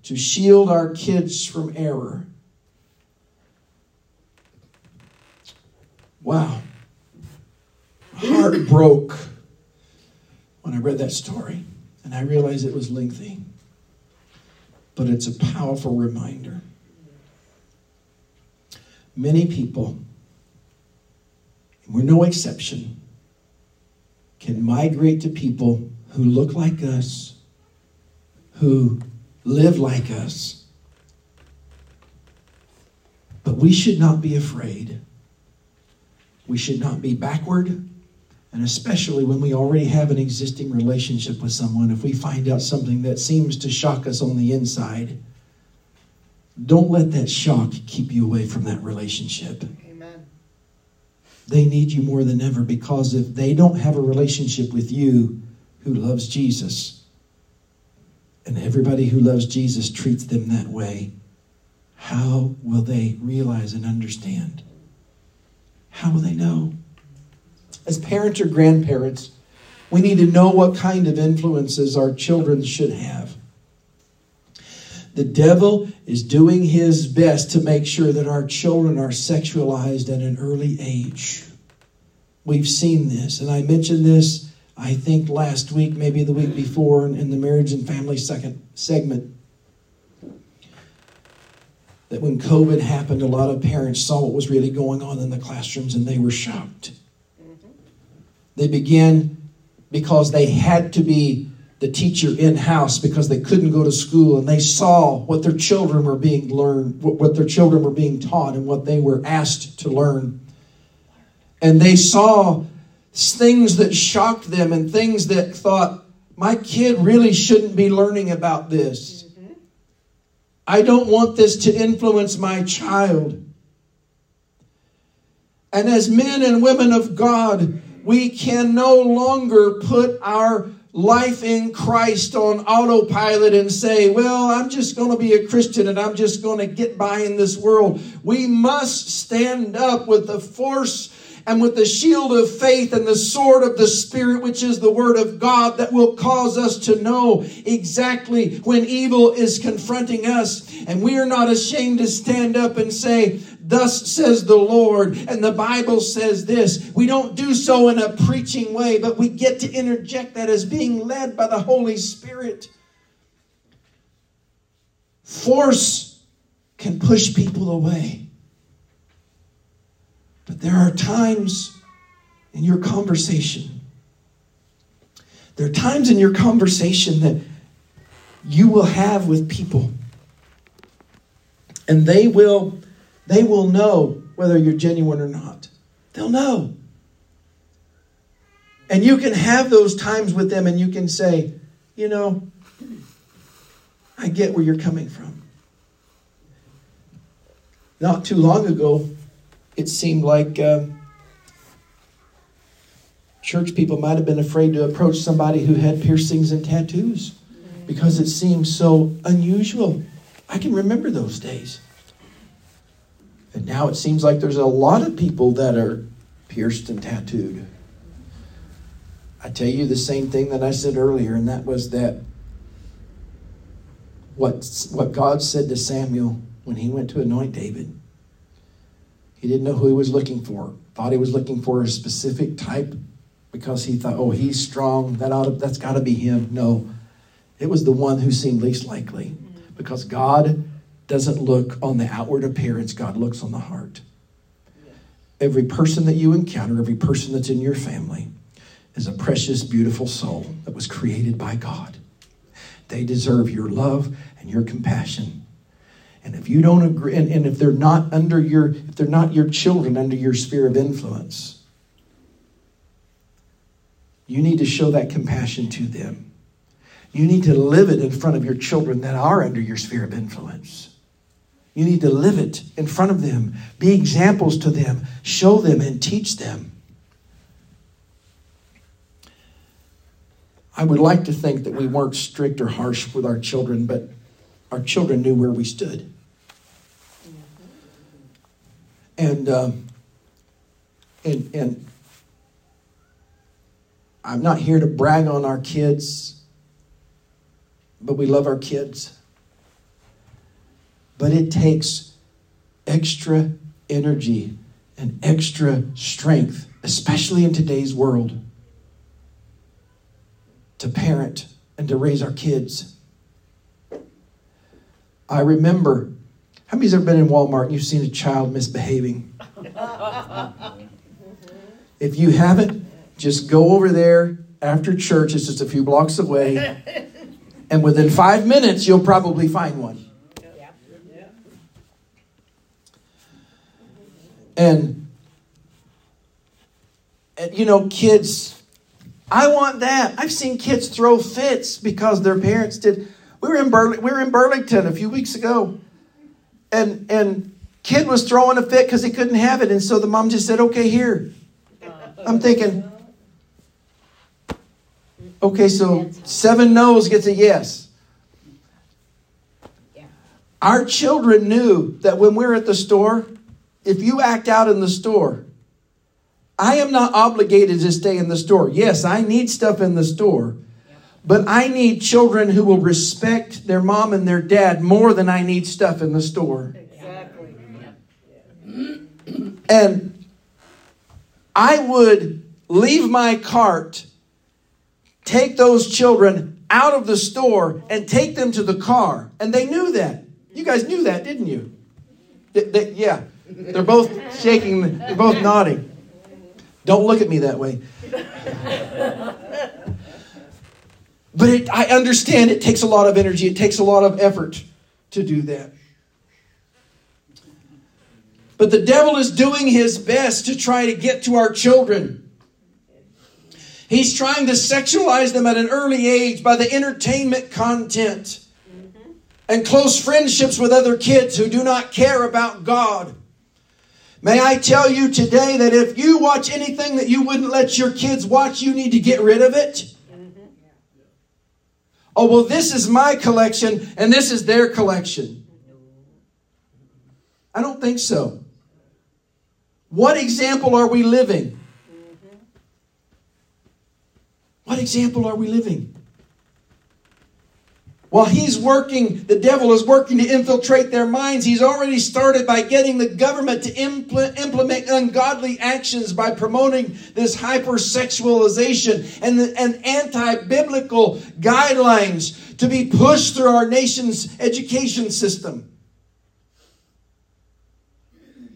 Speaker 1: to shield our kids from error. Wow. Heart broke when I read that story, and I realized it was lengthy. But it's a powerful reminder. Many people we're no exception, can migrate to people who look like us, who live like us. But we should not be afraid. We should not be backward. And especially when we already have an existing relationship with someone, if we find out something that seems to shock us on the inside, don't let that shock keep you away from that relationship. Amen. They need you more than ever because if they don't have a relationship with you who loves Jesus, and everybody who loves Jesus treats them that way, how will they realize and understand? How will they know? As parents or grandparents, we need to know what kind of influences our children should have. The devil is doing his best to make sure that our children are sexualized at an early age. We've seen this, and I mentioned this, I think, last week, maybe the week before, in the marriage and family second segment. That when COVID happened, a lot of parents saw what was really going on in the classrooms and they were shocked. They began because they had to be the teacher in house because they couldn't go to school and they saw what their children were being learned, what their children were being taught, and what they were asked to learn. And they saw things that shocked them and things that thought, my kid really shouldn't be learning about this. Mm-hmm. I don't want this to influence my child. And as men and women of God, we can no longer put our life in Christ on autopilot and say, well, I'm just going to be a Christian and I'm just going to get by in this world. We must stand up with the force and with the shield of faith and the sword of the Spirit, which is the Word of God, that will cause us to know exactly when evil is confronting us. And we are not ashamed to stand up and say, Thus says the Lord. And the Bible says this. We don't do so in a preaching way, but we get to interject that as being led by the Holy Spirit. Force can push people away. But there are times in your conversation, there are times in your conversation that you will have with people. And they will they will know whether you're genuine or not. They'll know. And you can have those times with them and you can say, you know, I get where you're coming from. Not too long ago, it seemed like um, church people might have been afraid to approach somebody who had piercings and tattoos because it seemed so unusual. I can remember those days. And now it seems like there's a lot of people that are pierced and tattooed. I tell you the same thing that I said earlier, and that was that what, what God said to Samuel when he went to anoint David he didn't know who he was looking for. Thought he was looking for a specific type because he thought, oh, he's strong. That ought to, that's got to be him. No, it was the one who seemed least likely because God doesn't look on the outward appearance, God looks on the heart. Every person that you encounter, every person that's in your family, is a precious, beautiful soul that was created by God. They deserve your love and your compassion. And if you don't agree, and, and if they're not under your, if they're not your children under your sphere of influence, you need to show that compassion to them. You need to live it in front of your children that are under your sphere of influence. You need to live it in front of them, be examples to them, show them, and teach them. I would like to think that we weren't strict or harsh with our children, but our children knew where we stood. And um, and and I'm not here to brag on our kids, but we love our kids. But it takes extra energy and extra strength, especially in today's world, to parent and to raise our kids. I remember, how many's ever been in Walmart and you've seen a child misbehaving? if you haven't, just go over there after church, it's just a few blocks away, and within five minutes, you'll probably find one. And, and you know, kids, I want that. I've seen kids throw fits because their parents did. We were in Burling, we were in Burlington a few weeks ago, and and kid was throwing a fit because he couldn't have it, and so the mom just said, "Okay, here." I'm thinking, okay, so seven no's gets a yes. Our children knew that when we were at the store, if you act out in the store, I am not obligated to stay in the store. Yes, I need stuff in the store, but I need children who will respect their mom and their dad more than I need stuff in the store. Exactly. And I would leave my cart, take those children out of the store, and take them to the car. And they knew that. You guys knew that, didn't you? Yeah. They're both shaking, they're both nodding. Don't look at me that way. But it, I understand it takes a lot of energy, it takes a lot of effort to do that. But the devil is doing his best to try to get to our children. He's trying to sexualize them at an early age by the entertainment content and close friendships with other kids who do not care about God. May I tell you today that if you watch anything that you wouldn't let your kids watch, you need to get rid of it. Oh, well, this is my collection and this is their collection. I don't think so. What example are we living? What example are we living? While he's working, the devil is working to infiltrate their minds. He's already started by getting the government to implement ungodly actions by promoting this hypersexualization and, and anti biblical guidelines to be pushed through our nation's education system.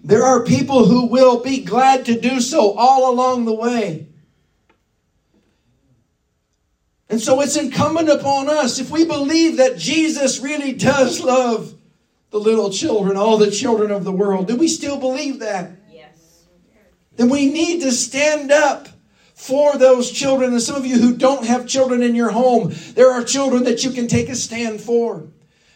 Speaker 1: There are people who will be glad to do so all along the way. And so it's incumbent upon us, if we believe that Jesus really does love the little children, all the children of the world, do we still believe that? Yes. Then we need to stand up for those children. And some of you who don't have children in your home, there are children that you can take a stand for.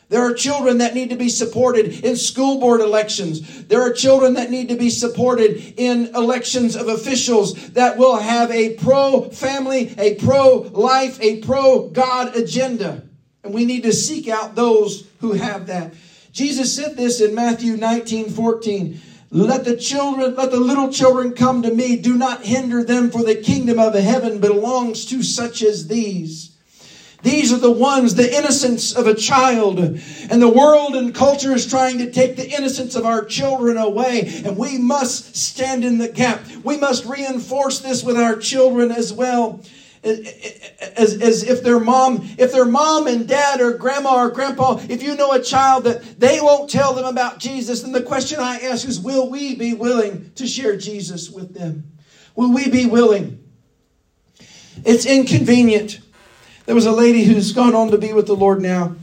Speaker 1: There are children that need to be supported in school board elections. There are children that need to be supported in elections of officials that will have a pro family, a pro life, a pro God agenda. And we need to seek out those who have that. Jesus said this in Matthew 19 14. Let the children, let the little children come to me. Do not hinder them, for the kingdom of heaven belongs to such as these. These are the ones, the innocence of a child. And the world and culture is trying to take the innocence of our children away. And we must stand in the gap. We must reinforce this with our children as well. As, as if their mom, if their mom and dad or grandma or grandpa, if you know a child that they won't tell them about Jesus, then the question I ask is, will we be willing to share Jesus with them? Will we be willing? It's inconvenient. There was a lady who's gone on to be with the Lord now.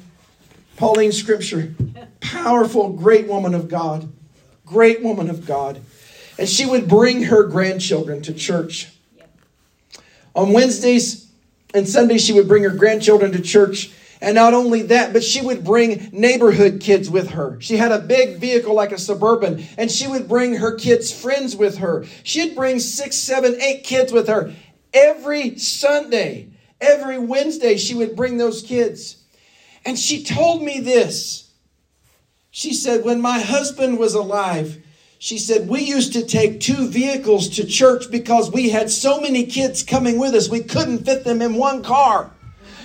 Speaker 1: Pauline Scripture. Powerful, great woman of God. Great woman of God. And she would bring her grandchildren to church. On Wednesdays and Sundays, she would bring her grandchildren to church. And not only that, but she would bring neighborhood kids with her. She had a big vehicle like a suburban, and she would bring her kids' friends with her. She'd bring six, seven, eight kids with her every Sunday. Every Wednesday she would bring those kids. And she told me this. She said, When my husband was alive, she said, We used to take two vehicles to church because we had so many kids coming with us, we couldn't fit them in one car.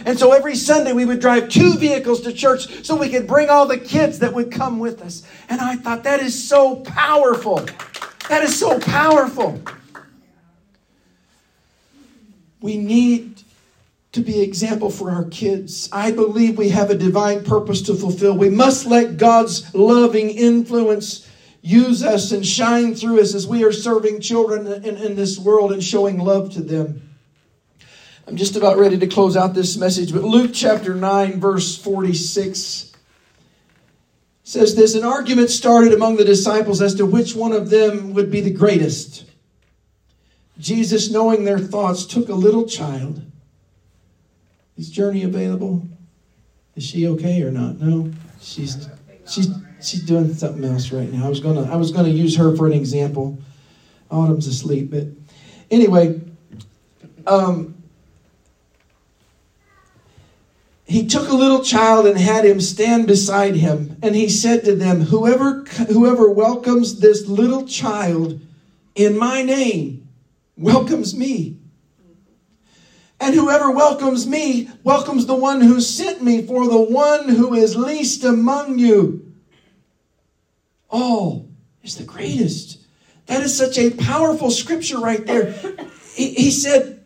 Speaker 1: And so every Sunday we would drive two vehicles to church so we could bring all the kids that would come with us. And I thought that is so powerful. That is so powerful. We need to be example for our kids. I believe we have a divine purpose to fulfill. We must let God's loving influence use us and shine through us as we are serving children in, in this world and showing love to them. I'm just about ready to close out this message, but Luke chapter 9, verse 46 says this An argument started among the disciples as to which one of them would be the greatest. Jesus, knowing their thoughts, took a little child. Is Journey available? Is she okay or not? No, she's she's she's doing something else right now. I was gonna I was gonna use her for an example. Autumn's asleep, but anyway, um, he took a little child and had him stand beside him, and he said to them, "Whoever whoever welcomes this little child in my name." welcomes me. And whoever welcomes me welcomes the one who sent me, for the one who is least among you all is the greatest. That is such a powerful scripture right there. He, he said,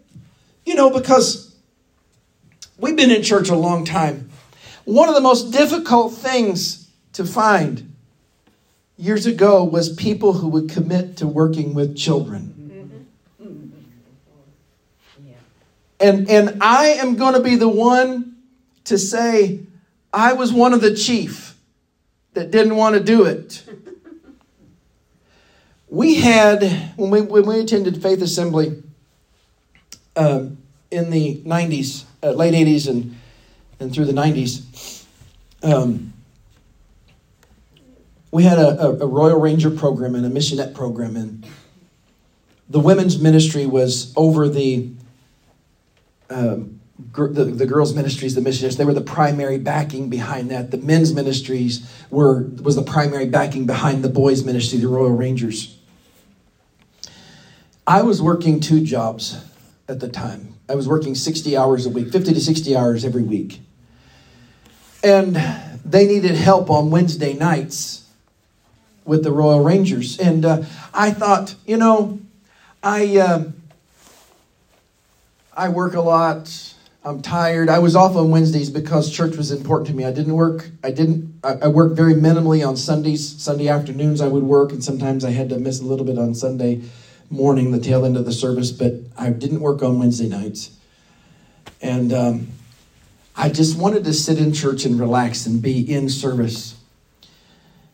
Speaker 1: you know, because we've been in church a long time. One of the most difficult things to find years ago was people who would commit to working with children. And, and I am going to be the one to say, I was one of the chief that didn't want to do it. We had, when we, when we attended Faith Assembly uh, in the 90s, uh, late 80s and, and through the 90s, um, we had a, a, a Royal Ranger program and a missionette program, and the women's ministry was over the um, gr- the, the girls' ministries, the missionettes, they were the primary backing behind that. The men's ministries were was the primary backing behind the boys' ministry, the Royal Rangers. I was working two jobs at the time. I was working 60 hours a week, 50 to 60 hours every week. And they needed help on Wednesday nights with the Royal Rangers. And uh, I thought, you know, I. Uh, I work a lot. I'm tired. I was off on Wednesdays because church was important to me. I didn't work. I didn't. I, I worked very minimally on Sundays. Sunday afternoons I would work, and sometimes I had to miss a little bit on Sunday morning, the tail end of the service. But I didn't work on Wednesday nights, and um, I just wanted to sit in church and relax and be in service.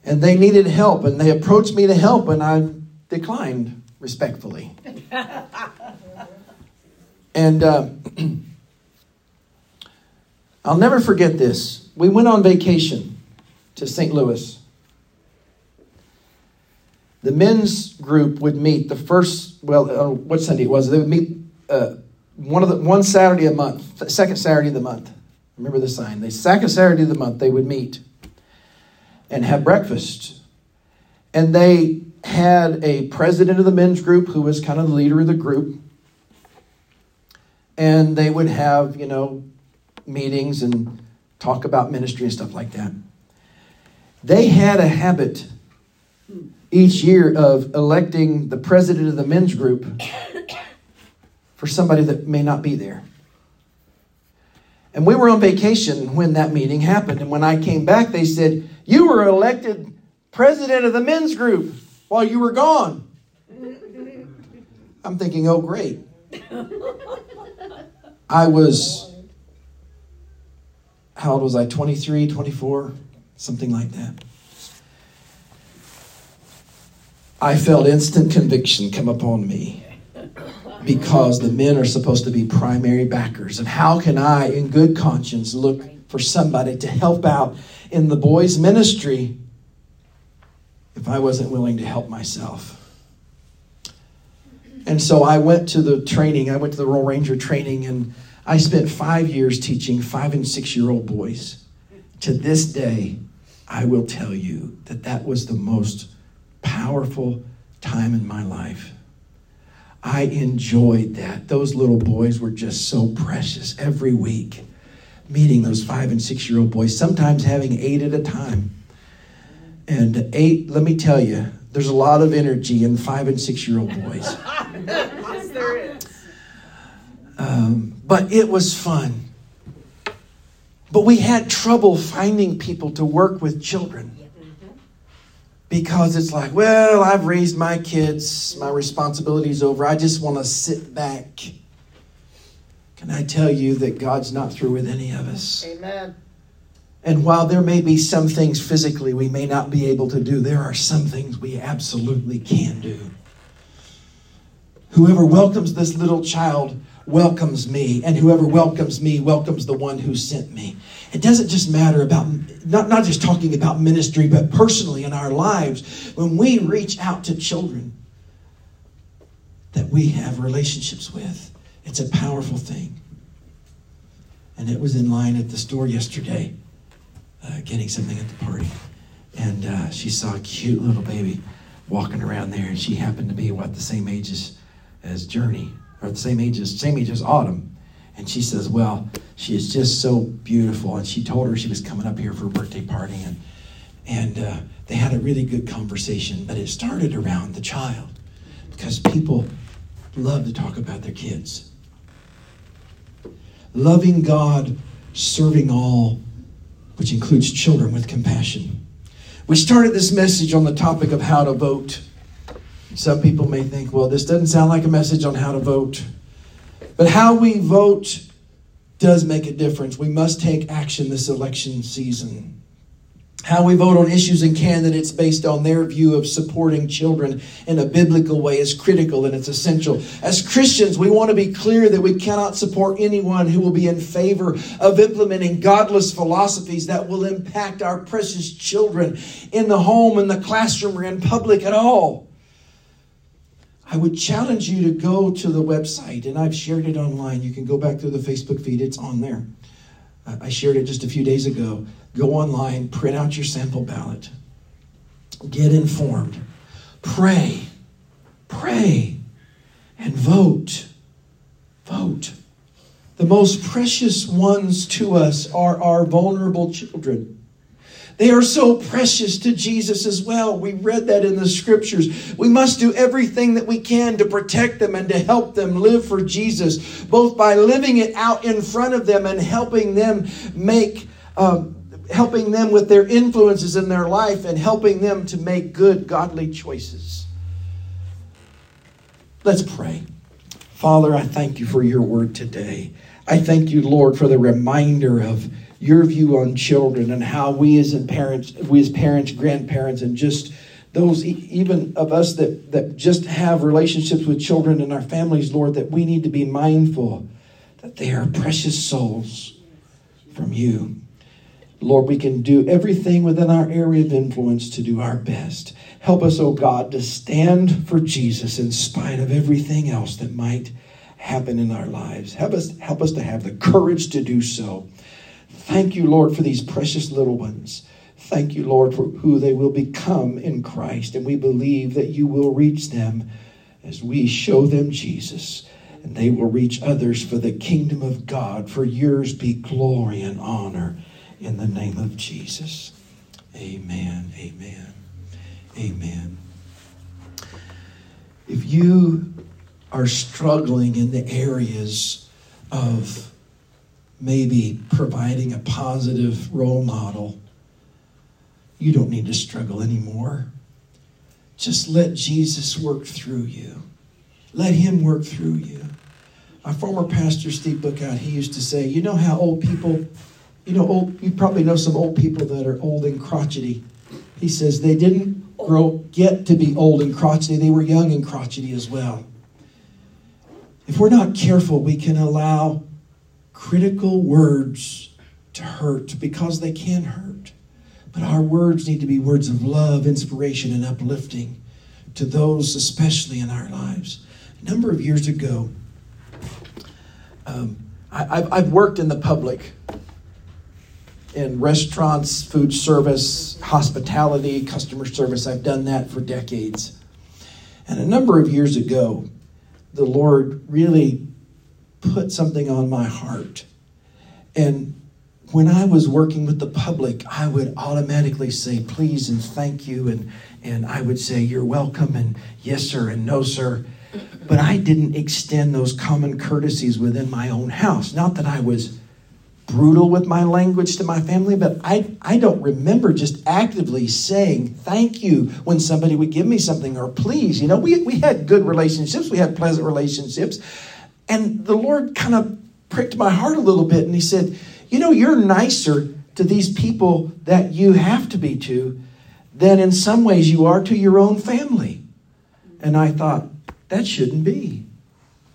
Speaker 1: And they needed help, and they approached me to help, and I declined respectfully. And uh, I'll never forget this. We went on vacation to St. Louis. The men's group would meet the first, well, uh, what Sunday it was. They would meet uh, one of the one Saturday a month, second Saturday of the month. Remember the sign. The second Saturday of the month they would meet and have breakfast. And they had a president of the men's group who was kind of the leader of the group and they would have, you know, meetings and talk about ministry and stuff like that. They had a habit each year of electing the president of the men's group for somebody that may not be there. And we were on vacation when that meeting happened. And when I came back, they said, You were elected president of the men's group while you were gone. I'm thinking, Oh, great. I was, how old was I? 23, 24, something like that. I felt instant conviction come upon me because the men are supposed to be primary backers. And how can I, in good conscience, look for somebody to help out in the boys' ministry if I wasn't willing to help myself? And so I went to the training. I went to the Royal Ranger training, and I spent five years teaching five and six year old boys. To this day, I will tell you that that was the most powerful time in my life. I enjoyed that. Those little boys were just so precious every week, meeting those five and six year old boys, sometimes having eight at a time. And eight, let me tell you, there's a lot of energy in five and six year old boys. yes, there is. Um, but it was fun. But we had trouble finding people to work with children because it's like, well, I've raised my kids, my responsibility's over. I just want to sit back. Can I tell you that God's not through with any of us?
Speaker 2: Amen.
Speaker 1: And while there may be some things physically we may not be able to do, there are some things we absolutely can do. Whoever welcomes this little child welcomes me, and whoever welcomes me welcomes the one who sent me. It doesn't just matter about, not, not just talking about ministry, but personally in our lives. When we reach out to children that we have relationships with, it's a powerful thing. And it was in line at the store yesterday, uh, getting something at the party. And uh, she saw a cute little baby walking around there, and she happened to be, what, the same age as, as Journey, or the same age as, same age as Autumn. And she says, Well, she is just so beautiful. And she told her she was coming up here for a birthday party. And, and uh, they had a really good conversation. But it started around the child because people love to talk about their kids. Loving God, serving all, which includes children with compassion. We started this message on the topic of how to vote. Some people may think, well, this doesn't sound like a message on how to vote. But how we vote does make a difference. We must take action this election season. How we vote on issues and candidates based on their view of supporting children in a biblical way is critical and it's essential. As Christians, we want to be clear that we cannot support anyone who will be in favor of implementing godless philosophies that will impact our precious children in the home, in the classroom, or in public at all. I would challenge you to go to the website, and I've shared it online. You can go back through the Facebook feed, it's on there. I shared it just a few days ago. Go online, print out your sample ballot, get informed, pray, pray, and vote. Vote. The most precious ones to us are our vulnerable children. They are so precious to Jesus as well. We read that in the scriptures. We must do everything that we can to protect them and to help them live for Jesus, both by living it out in front of them and helping them make. Uh, helping them with their influences in their life and helping them to make good, godly choices. Let's pray. Father, I thank you for your word today. I thank you, Lord, for the reminder of your view on children and how we as parents, we as parents, grandparents, and just those even of us that, that just have relationships with children in our families, Lord, that we need to be mindful that they are precious souls from you. Lord, we can do everything within our area of influence to do our best. Help us, oh God, to stand for Jesus in spite of everything else that might happen in our lives. Help us, help us to have the courage to do so. Thank you, Lord, for these precious little ones. Thank you, Lord, for who they will become in Christ. And we believe that you will reach them as we show them Jesus. And they will reach others for the kingdom of God. For yours be glory and honor in the name of Jesus. Amen. Amen. Amen. If you are struggling in the areas of maybe providing a positive role model, you don't need to struggle anymore. Just let Jesus work through you. Let him work through you. Our former pastor, Steve Bookout, he used to say, you know how old people, you know, old, you probably know some old people that are old and crotchety. He says they didn't grow, get to be old and crotchety, they were young and crotchety as well. If we're not careful, we can allow critical words to hurt because they can hurt. But our words need to be words of love, inspiration, and uplifting to those, especially in our lives. A number of years ago, um, I, I've, I've worked in the public, in restaurants, food service, hospitality, customer service. I've done that for decades. And a number of years ago, the Lord really put something on my heart. And when I was working with the public, I would automatically say please and thank you, and, and I would say you're welcome, and yes, sir, and no, sir. But I didn't extend those common courtesies within my own house. Not that I was brutal with my language to my family, but I, I don't remember just actively saying thank you when somebody would give me something or please. You know, we, we had good relationships, we had pleasant relationships. And the Lord kind of pricked my heart a little bit and He said, You know, you're nicer to these people that you have to be to than in some ways you are to your own family. And I thought, that shouldn't be.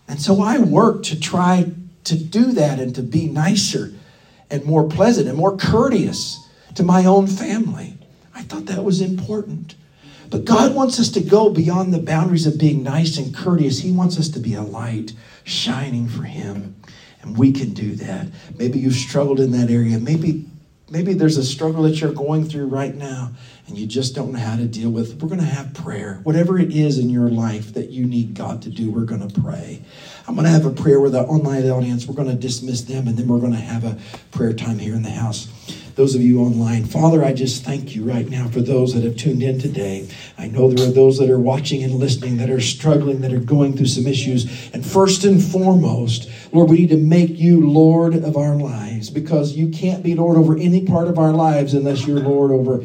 Speaker 1: And so I worked to try to do that and to be nicer and more pleasant and more courteous to my own family. I thought that was important. But God wants us to go beyond the boundaries of being nice and courteous. He wants us to be a light shining for Him. And we can do that. Maybe you've struggled in that area. Maybe, maybe there's a struggle that you're going through right now and you just don't know how to deal with. We're going to have prayer. Whatever it is in your life that you need God to do, we're going to pray. I'm going to have a prayer with the online audience. We're going to dismiss them and then we're going to have a prayer time here in the house those of you online. Father, I just thank you right now for those that have tuned in today. I know there are those that are watching and listening that are struggling, that are going through some issues. And first and foremost, Lord, we need to make you Lord of our lives because you can't be Lord over any part of our lives unless you're Lord over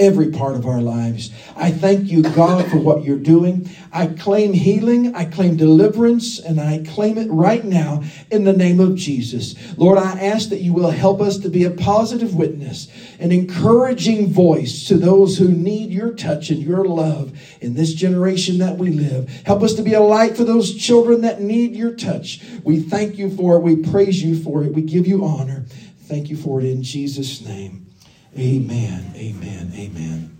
Speaker 1: every part of our lives. I thank you, God, for what you're doing. I claim healing, I claim deliverance, and I claim it right now in the name of Jesus. Lord, I ask that you will help us to be a positive witness, an encouraging voice to those who need your touch and your love in this generation that we live. Help us to be a light for those children that need your touch. We thank you for it. We praise you for it. We give you honor. Thank you for it in Jesus' name. Amen. Amen. Amen.